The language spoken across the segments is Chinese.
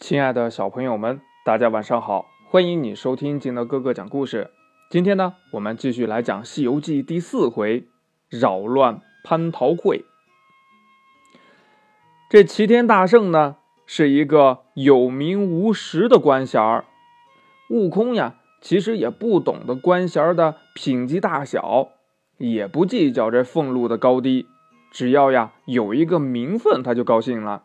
亲爱的小朋友们，大家晚上好！欢迎你收听金德哥哥讲故事。今天呢，我们继续来讲《西游记》第四回“扰乱蟠桃会”。这齐天大圣呢，是一个有名无实的官衔儿。悟空呀，其实也不懂得官衔的品级大小，也不计较这俸禄的高低，只要呀有一个名分，他就高兴了。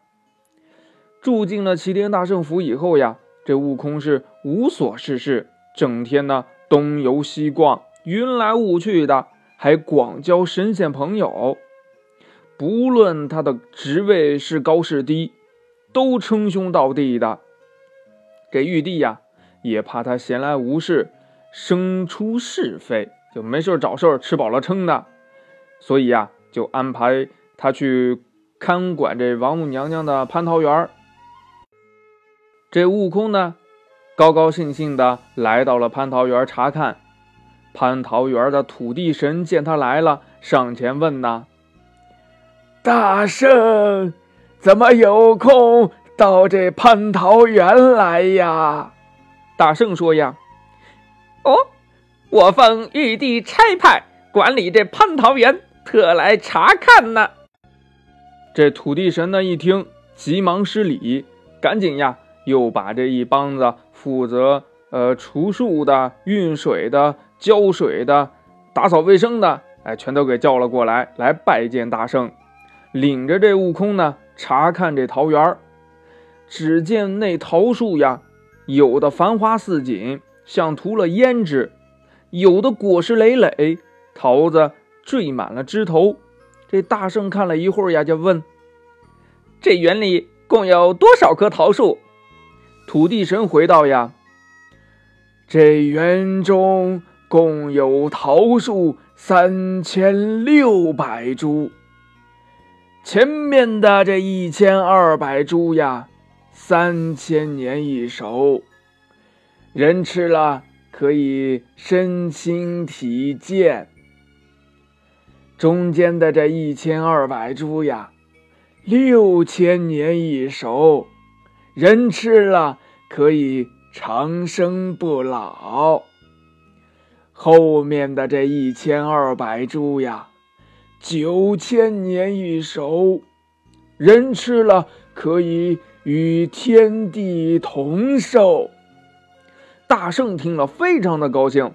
住进了齐天大圣府以后呀，这悟空是无所事事，整天呢东游西逛，云来雾去的，还广交神仙朋友。不论他的职位是高是低，都称兄道弟的。这玉帝呀，也怕他闲来无事，生出是非，就没事找事，吃饱了撑的，所以呀，就安排他去看管这王母娘娘的蟠桃园这悟空呢，高高兴兴的来到了蟠桃园查看。蟠桃园的土地神见他来了，上前问呐：“大圣，怎么有空到这蟠桃园来呀？”大圣说：“呀，哦，我奉玉帝差派管理这蟠桃园，特来查看呢。”这土地神呢一听，急忙施礼，赶紧呀。又把这一帮子负责呃除树的、运水的、浇水的、打扫卫生的，哎，全都给叫了过来，来拜见大圣。领着这悟空呢，查看这桃园只见那桃树呀，有的繁花似锦，像涂了胭脂；有的果实累累，桃子缀满了枝头。这大圣看了一会儿呀，就问：“这园里共有多少棵桃树？”土地神回道：“呀，这园中共有桃树三千六百株。前面的这一千二百株呀，三千年一熟，人吃了可以身轻体健。中间的这一千二百株呀，六千年一熟。”人吃了可以长生不老。后面的这一千二百株呀，九千年一熟，人吃了可以与天地同寿。大圣听了非常的高兴，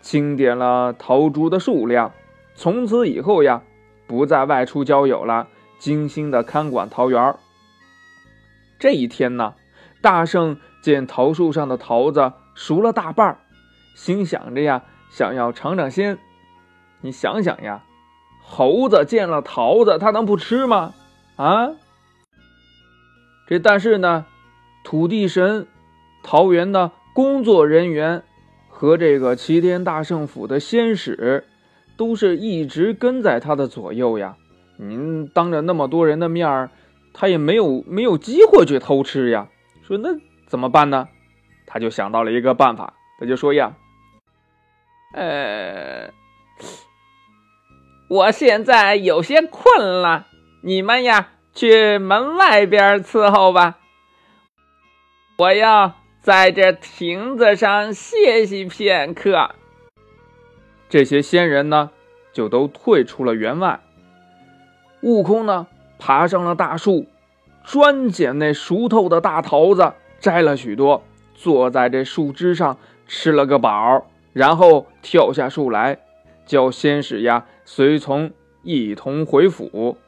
清点了桃株的数量，从此以后呀，不再外出交友了，精心的看管桃园这一天呢，大圣见桃树上的桃子熟了大半儿，心想着呀，想要尝尝鲜。你想想呀，猴子见了桃子，他能不吃吗？啊！这但是呢，土地神、桃园的工作人员和这个齐天大圣府的仙使，都是一直跟在他的左右呀。您当着那么多人的面儿。他也没有没有机会去偷吃呀，说那怎么办呢？他就想到了一个办法，他就说呀，呃，我现在有些困了，你们呀去门外边伺候吧，我要在这亭子上歇息片刻。这些仙人呢，就都退出了园外。悟空呢？爬上了大树，专捡那熟透的大桃子，摘了许多，坐在这树枝上吃了个饱，然后跳下树来，叫仙使呀随从一同回府。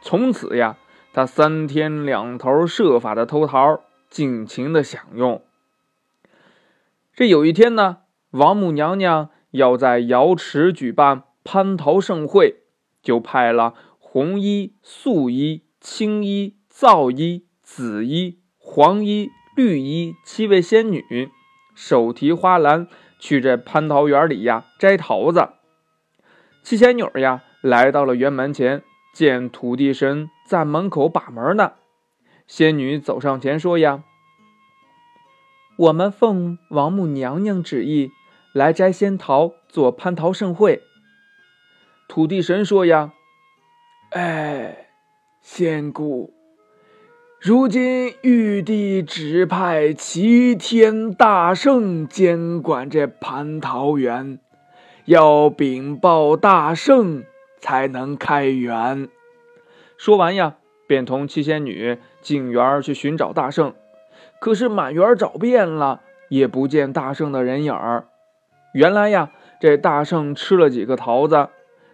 从此呀，他三天两头设法的偷桃，尽情的享用。这有一天呢，王母娘娘要在瑶池举办蟠桃盛会，就派了。红衣、素衣、青衣、皂衣、紫衣、黄衣、绿衣七位仙女，手提花篮去这蟠桃园里呀摘桃子。七仙女呀来到了园门前，见土地神在门口把门呢。仙女走上前说：“呀，我们奉王母娘娘旨意来摘仙桃，做蟠桃盛会。”土地神说：“呀。”哎，仙姑，如今玉帝指派齐天大圣监管这蟠桃园，要禀报大圣才能开园。说完呀，便同七仙女进园去寻找大圣。可是满园找遍了，也不见大圣的人影儿。原来呀，这大圣吃了几个桃子，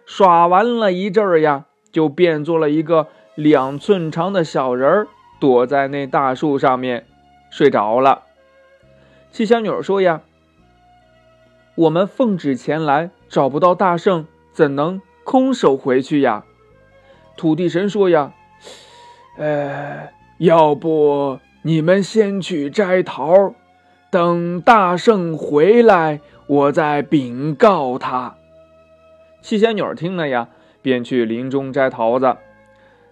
耍完了一阵儿呀，就变做了一个两寸长的小人儿。躲在那大树上面睡着了。七仙女说：“呀，我们奉旨前来，找不到大圣，怎能空手回去呀？”土地神说：“呀，呃，要不你们先去摘桃，等大圣回来，我再禀告他。”七仙女听了呀，便去林中摘桃子，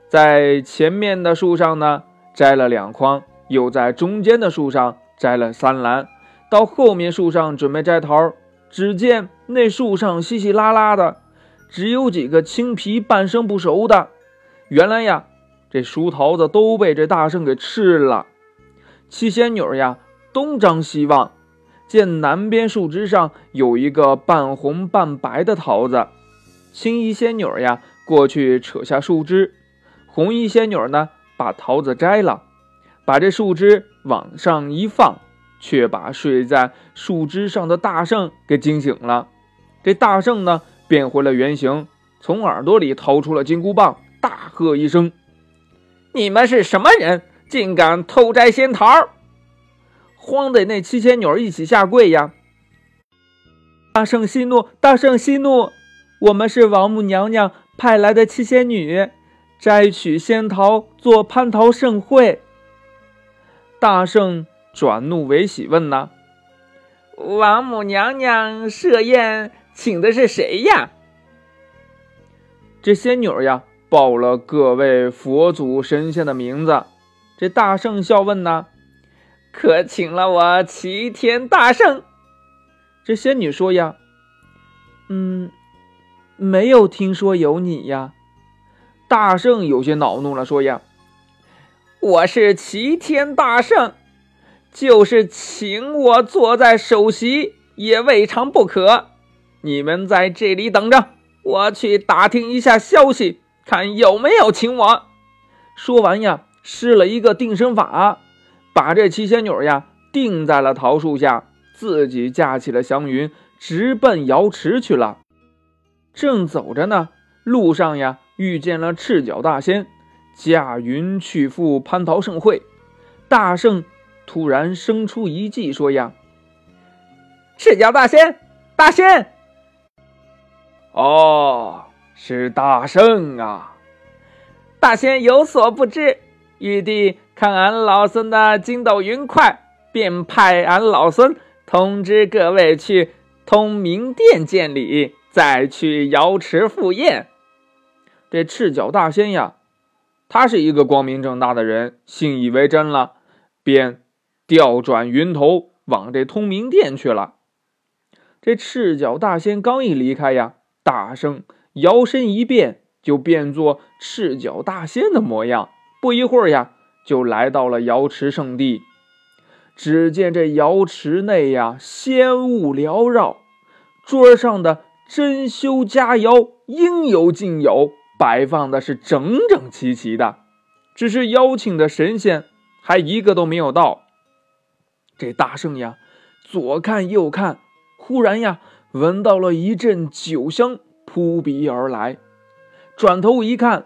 在前面的树上呢。摘了两筐，又在中间的树上摘了三篮，到后面树上准备摘桃，只见那树上稀稀拉拉的，只有几个青皮半生不熟的。原来呀，这熟桃子都被这大圣给吃了。七仙女呀，东张西望，见南边树枝上有一个半红半白的桃子，青衣仙女呀过去扯下树枝，红衣仙女呢。把桃子摘了，把这树枝往上一放，却把睡在树枝上的大圣给惊醒了。这大圣呢，变回了原形，从耳朵里掏出了金箍棒，大喝一声：“你们是什么人，竟敢偷摘仙桃？”慌得那七仙女一起下跪呀！大圣息怒，大圣息怒，我们是王母娘娘派来的七仙女。摘取仙桃做蟠桃盛会。大圣转怒为喜，问呐：“王母娘娘设宴请的是谁呀？”这仙女呀报了各位佛祖神仙的名字。这大圣笑问呐：“可请了我齐天大圣？”这仙女说呀：“嗯，没有听说有你呀。”大圣有些恼怒了，说：“呀，我是齐天大圣，就是请我坐在首席也未尝不可。你们在这里等着，我去打听一下消息，看有没有请我。”说完呀，施了一个定身法，把这七仙女呀定在了桃树下，自己架起了祥云，直奔瑶池去了。正走着呢，路上呀。遇见了赤脚大仙，驾云去赴蟠桃盛会。大圣突然生出一计，说：“呀，赤脚大仙，大仙！哦，是大圣啊！大仙有所不知，玉帝看俺老孙的筋斗云快，便派俺老孙通知各位去通明殿见礼，再去瑶池赴宴。”这赤脚大仙呀，他是一个光明正大的人，信以为真了，便调转云头往这通明殿去了。这赤脚大仙刚一离开呀，大圣摇身一变，就变作赤脚大仙的模样。不一会儿呀，就来到了瑶池圣地。只见这瑶池内呀，仙雾缭绕，桌上的珍馐佳肴应有尽有。摆放的是整整齐齐的，只是邀请的神仙还一个都没有到。这大圣呀，左看右看，忽然呀，闻到了一阵酒香扑鼻而来，转头一看，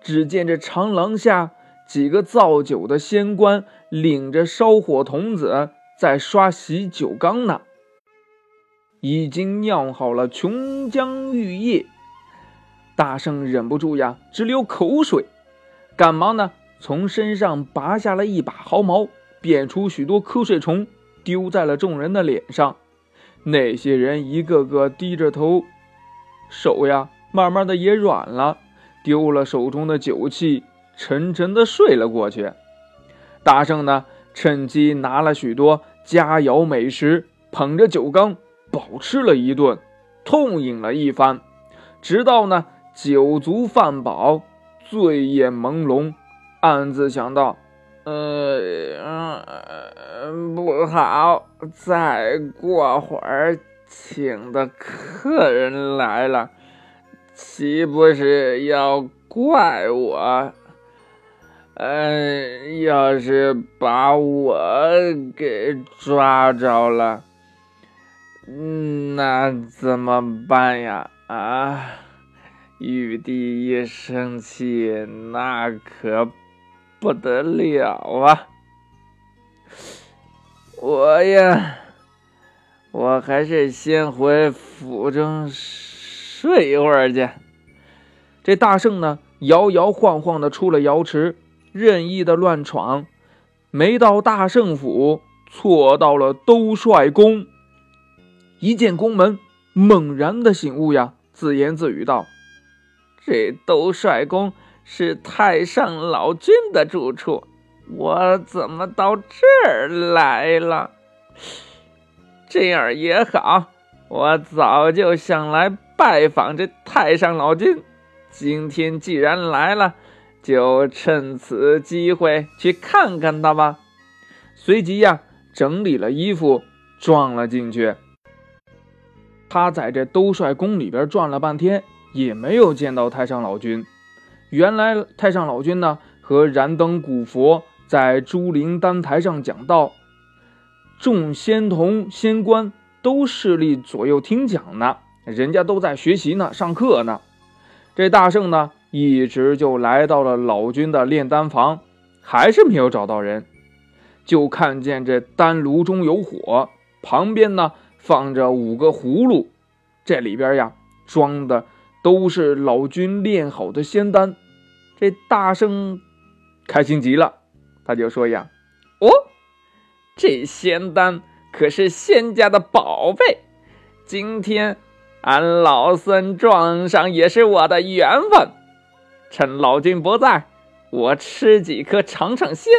只见这长廊下几个造酒的仙官领着烧火童子在刷洗酒缸呢，已经酿好了琼浆玉液。大圣忍不住呀，直流口水，赶忙呢从身上拔下了一把毫毛，变出许多瞌睡虫，丢在了众人的脸上。那些人一个个低着头，手呀慢慢的也软了，丢了手中的酒气，沉沉的睡了过去。大圣呢趁机拿了许多佳肴美食，捧着酒缸饱吃了一顿，痛饮了一番，直到呢。酒足饭饱，醉眼朦胧，暗自想到：呃，嗯，不好，再过会儿请的客人来了，岂不是要怪我？嗯，要是把我给抓着了，那怎么办呀？啊，玉帝一生气，那可不得了啊！我呀，我还是先回府中睡一会儿去。这大圣呢，摇摇晃晃的出了瑶池。任意的乱闯，没到大圣府，错到了兜率宫。一见宫门，猛然的醒悟呀，自言自语道：“这兜率宫是太上老君的住处，我怎么到这儿来了？这样也好，我早就想来拜访这太上老君，今天既然来了。”就趁此机会去看看他吧。随即呀，整理了衣服，撞了进去。他在这兜率宫里边转了半天，也没有见到太上老君。原来太上老君呢，和燃灯古佛在朱灵丹台上讲道，众仙童仙官都势力左右听讲呢，人家都在学习呢，上课呢。这大圣呢？一直就来到了老君的炼丹房，还是没有找到人。就看见这丹炉中有火，旁边呢放着五个葫芦，这里边呀装的都是老君炼好的仙丹。这大圣开心极了，他就说呀：“哦，这仙丹可是仙家的宝贝，今天俺老孙撞上也是我的缘分。”趁老君不在，我吃几颗尝尝鲜。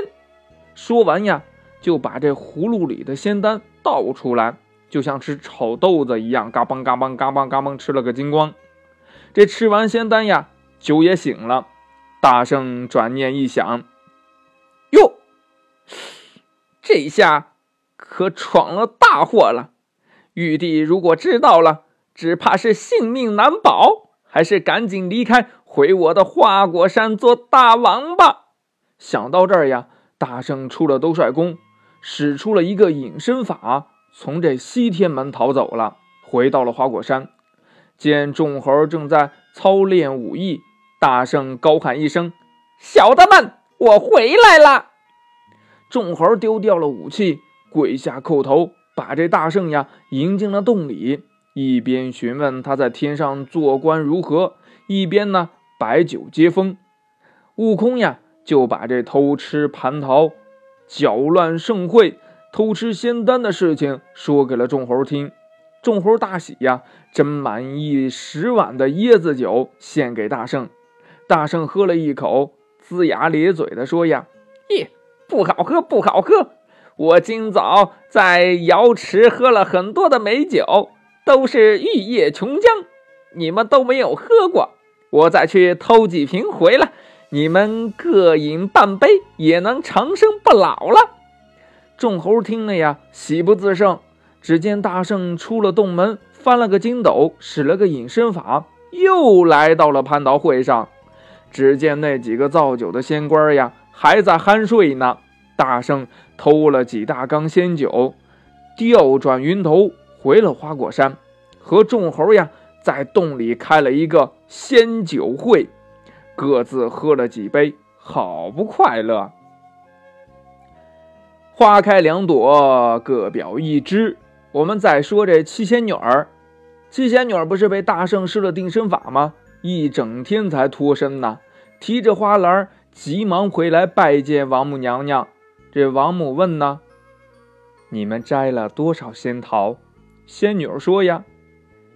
说完呀，就把这葫芦里的仙丹倒出来，就像吃炒豆子一样，嘎嘣嘎嘣嘎嘣嘎嘣吃了个精光。这吃完仙丹呀，酒也醒了。大圣转念一想，哟，这下可闯了大祸了。玉帝如果知道了，只怕是性命难保，还是赶紧离开。回我的花果山做大王吧！想到这儿呀，大圣出了兜率宫，使出了一个隐身法，从这西天门逃走了，回到了花果山。见众猴正在操练武艺，大圣高喊一声：“小的们，我回来了！”众猴丢掉了武器，跪下叩头，把这大圣呀迎进了洞里，一边询问他在天上做官如何，一边呢。摆酒接风，悟空呀就把这偷吃蟠桃、搅乱盛会、偷吃仙丹的事情说给了众猴听。众猴大喜呀，斟满一十碗的椰子酒献给大圣。大圣喝了一口，龇牙咧嘴的说呀：“咦，不好喝，不好喝！我今早在瑶池喝了很多的美酒，都是玉液琼浆，你们都没有喝过。”我再去偷几瓶回来，你们各饮半杯，也能长生不老了。众猴听了呀，喜不自胜。只见大圣出了洞门，翻了个筋斗，使了个隐身法，又来到了蟠桃会上。只见那几个造酒的仙官呀，还在酣睡呢。大圣偷了几大缸仙酒，调转云头回了花果山，和众猴呀。在洞里开了一个仙酒会，各自喝了几杯，好不快乐。花开两朵，各表一枝。我们再说这七仙女儿，七仙女儿不是被大圣施了定身法吗？一整天才脱身呢，提着花篮，急忙回来拜见王母娘娘。这王母问呢：“你们摘了多少仙桃？”仙女儿说呀。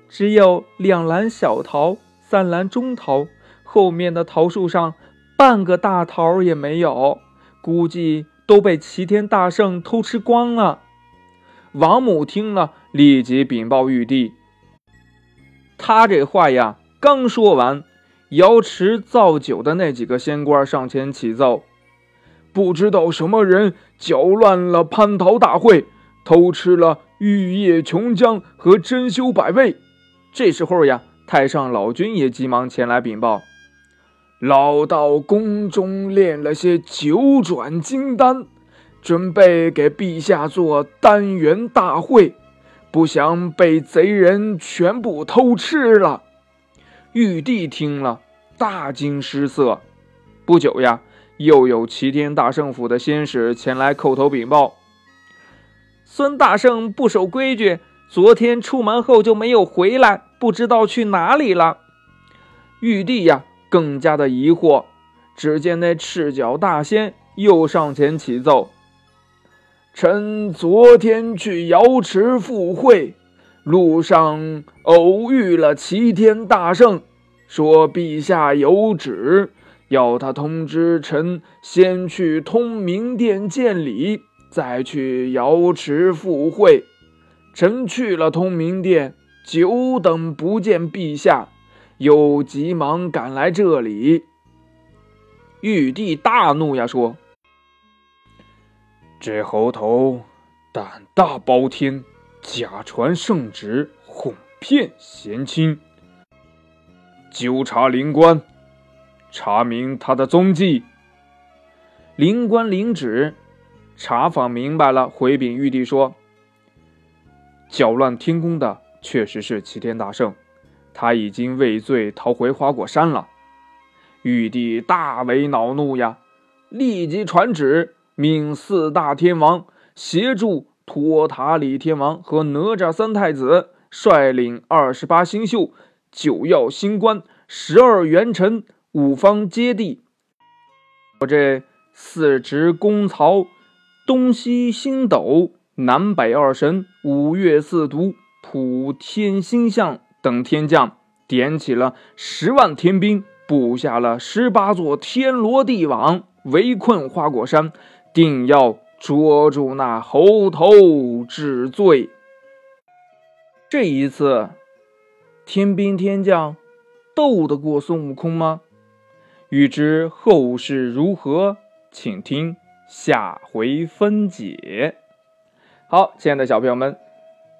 只有两篮小桃，三篮中桃，后面的桃树上半个大桃也没有，估计都被齐天大圣偷吃光了。王母听了，立即禀报玉帝。他这话呀，刚说完，瑶池造酒的那几个仙官上前启奏：不知道什么人搅乱了蟠桃大会，偷吃了玉液琼浆和珍馐百味。这时候呀，太上老君也急忙前来禀报：老道宫中炼了些九转金丹，准备给陛下做丹元大会，不想被贼人全部偷吃了。玉帝听了，大惊失色。不久呀，又有齐天大圣府的仙使前来叩头禀报：孙大圣不守规矩，昨天出门后就没有回来，不知道去哪里了。玉帝呀，更加的疑惑。只见那赤脚大仙又上前启奏：臣昨天去瑶池赴会，路上偶遇了齐天大圣。说陛下有旨，要他通知臣先去通明殿见礼，再去瑶池赴会。臣去了通明殿，久等不见陛下，又急忙赶来这里。玉帝大怒呀，说：“这猴头胆大包天，假传圣旨，哄骗贤亲。”纠察灵官，查明他的踪迹。灵官领旨，查访明白了，回禀玉帝说：“搅乱天宫的确实是齐天大圣，他已经畏罪逃回花果山了。”玉帝大为恼怒呀，立即传旨，命四大天王协助托塔李天王和哪吒三太子，率领二十八星宿。九曜星官、十二元辰、五方揭谛，我这四值公曹、东西星斗、南北二神、五岳四渎、普天星象等天将，点起了十万天兵，布下了十八座天罗地网，围困花果山，定要捉住那猴头治罪。这一次。天兵天将斗得过孙悟空吗？欲知后事如何，请听下回分解。好，亲爱的小朋友们，《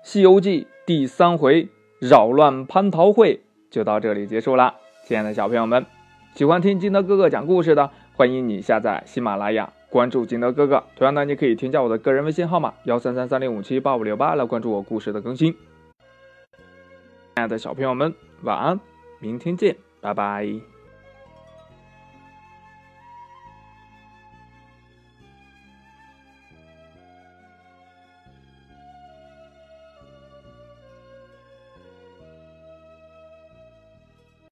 西游记》第三回扰乱蟠桃会就到这里结束了。亲爱的小朋友们，喜欢听金德哥哥讲故事的，欢迎你下载喜马拉雅，关注金德哥哥。同样呢，你可以添加我的个人微信号码幺三三三零五七八五六八来关注我故事的更新。亲爱的小朋友们，晚安，明天见，拜拜。